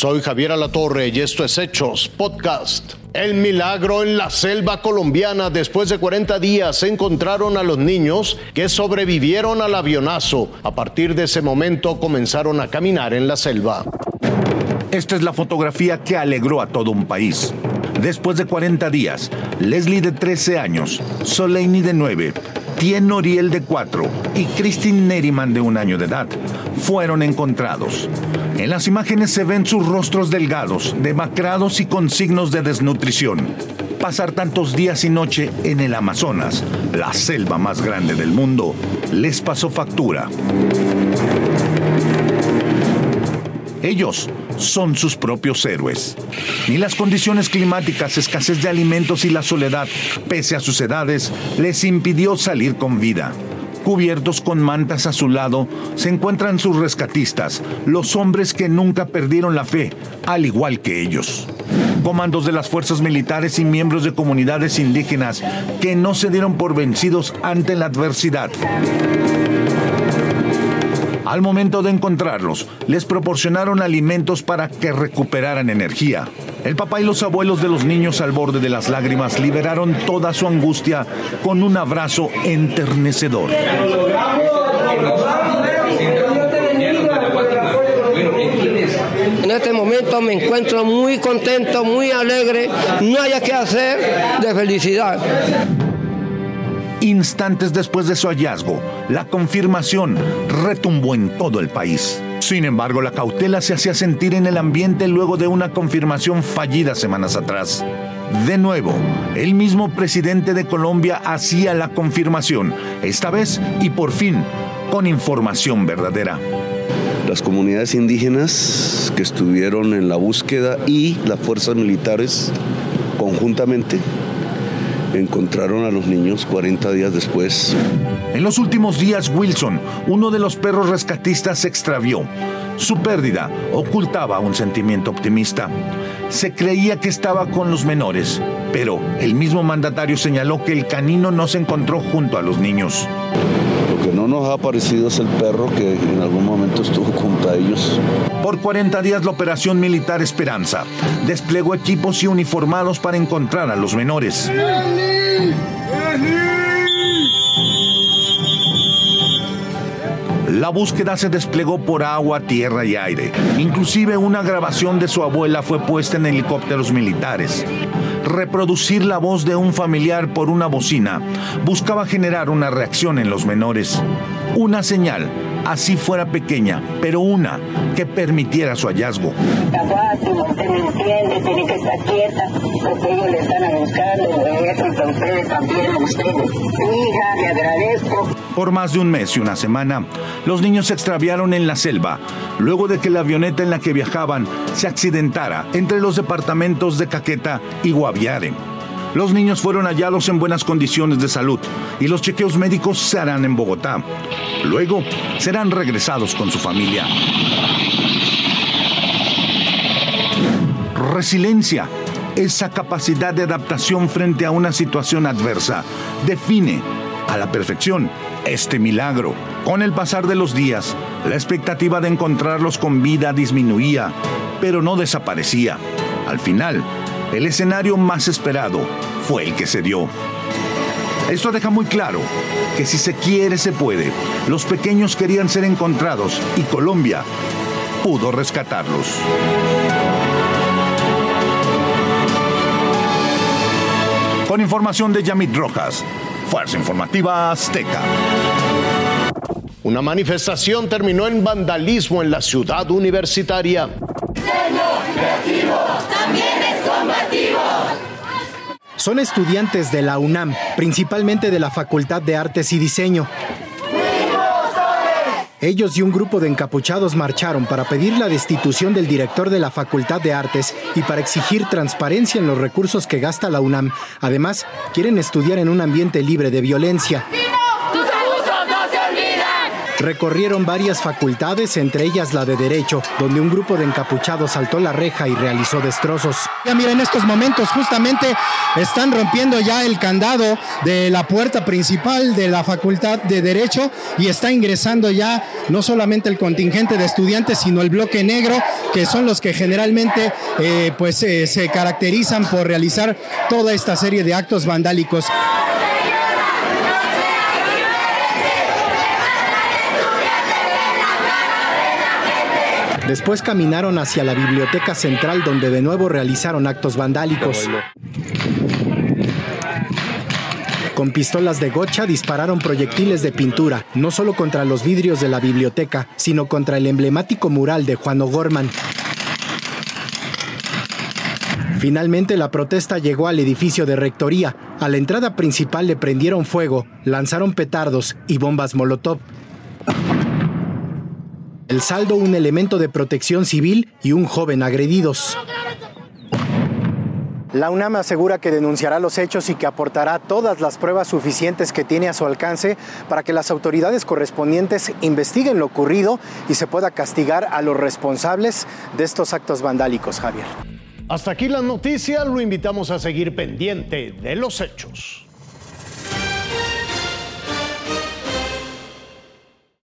Soy Javier Alatorre y esto es Hechos Podcast. El milagro en la selva colombiana. Después de 40 días se encontraron a los niños que sobrevivieron al avionazo. A partir de ese momento comenzaron a caminar en la selva. Esta es la fotografía que alegró a todo un país. Después de 40 días, Leslie de 13 años, Soleini de 9, Tien Oriel de 4 y Christine Neriman de un año de edad fueron encontrados. En las imágenes se ven sus rostros delgados, demacrados y con signos de desnutrición. Pasar tantos días y noche en el Amazonas, la selva más grande del mundo, les pasó factura. Ellos son sus propios héroes. Ni las condiciones climáticas, escasez de alimentos y la soledad, pese a sus edades, les impidió salir con vida. Cubiertos con mantas a su lado, se encuentran sus rescatistas, los hombres que nunca perdieron la fe, al igual que ellos. Comandos de las fuerzas militares y miembros de comunidades indígenas que no se dieron por vencidos ante la adversidad. Al momento de encontrarlos, les proporcionaron alimentos para que recuperaran energía. El papá y los abuelos de los niños al borde de las lágrimas liberaron toda su angustia con un abrazo enternecedor. En este momento me encuentro muy contento, muy alegre, no haya que hacer de felicidad. Instantes después de su hallazgo, la confirmación retumbó en todo el país. Sin embargo, la cautela se hacía sentir en el ambiente luego de una confirmación fallida semanas atrás. De nuevo, el mismo presidente de Colombia hacía la confirmación, esta vez y por fin, con información verdadera. Las comunidades indígenas que estuvieron en la búsqueda y las fuerzas militares conjuntamente encontraron a los niños 40 días después. En los últimos días, Wilson, uno de los perros rescatistas, se extravió. Su pérdida ocultaba un sentimiento optimista. Se creía que estaba con los menores, pero el mismo mandatario señaló que el canino no se encontró junto a los niños. Que no nos ha parecido es el perro que en algún momento estuvo junto a ellos. Por 40 días la operación militar Esperanza desplegó equipos y uniformados para encontrar a los menores. La búsqueda se desplegó por agua, tierra y aire. Inclusive una grabación de su abuela fue puesta en helicópteros militares. Reproducir la voz de un familiar por una bocina buscaba generar una reacción en los menores. Una señal, así fuera pequeña, pero una que permitiera su hallazgo. ustedes agradezco. Por más de un mes y una semana, los niños se extraviaron en la selva, luego de que la avioneta en la que viajaban se accidentara entre los departamentos de Caqueta y Guaviare. Los niños fueron hallados en buenas condiciones de salud y los chequeos médicos se harán en Bogotá. Luego serán regresados con su familia. Resiliencia, esa capacidad de adaptación frente a una situación adversa, define a la perfección este milagro. Con el pasar de los días, la expectativa de encontrarlos con vida disminuía, pero no desaparecía. Al final, el escenario más esperado fue el que se dio. Esto deja muy claro que si se quiere, se puede. Los pequeños querían ser encontrados y Colombia pudo rescatarlos. Con información de Yamit Rojas, Fuerza Informativa Azteca. Una manifestación terminó en vandalismo en la ciudad universitaria. también Son estudiantes de la UNAM, principalmente de la Facultad de Artes y Diseño. Ellos y un grupo de encapuchados marcharon para pedir la destitución del director de la Facultad de Artes y para exigir transparencia en los recursos que gasta la UNAM. Además, quieren estudiar en un ambiente libre de violencia. Recorrieron varias facultades, entre ellas la de Derecho, donde un grupo de encapuchados saltó la reja y realizó destrozos. Ya mira, en estos momentos justamente están rompiendo ya el candado de la puerta principal de la Facultad de Derecho y está ingresando ya no solamente el contingente de estudiantes, sino el bloque negro, que son los que generalmente eh, pues, eh, se caracterizan por realizar toda esta serie de actos vandálicos. Después caminaron hacia la biblioteca central donde de nuevo realizaron actos vandálicos. Con pistolas de gocha dispararon proyectiles de pintura, no solo contra los vidrios de la biblioteca, sino contra el emblemático mural de Juan O'Gorman. Finalmente la protesta llegó al edificio de rectoría. A la entrada principal le prendieron fuego, lanzaron petardos y bombas Molotov. El saldo un elemento de protección civil y un joven agredidos. La UNAM asegura que denunciará los hechos y que aportará todas las pruebas suficientes que tiene a su alcance para que las autoridades correspondientes investiguen lo ocurrido y se pueda castigar a los responsables de estos actos vandálicos, Javier. Hasta aquí la noticia, lo invitamos a seguir pendiente de los hechos.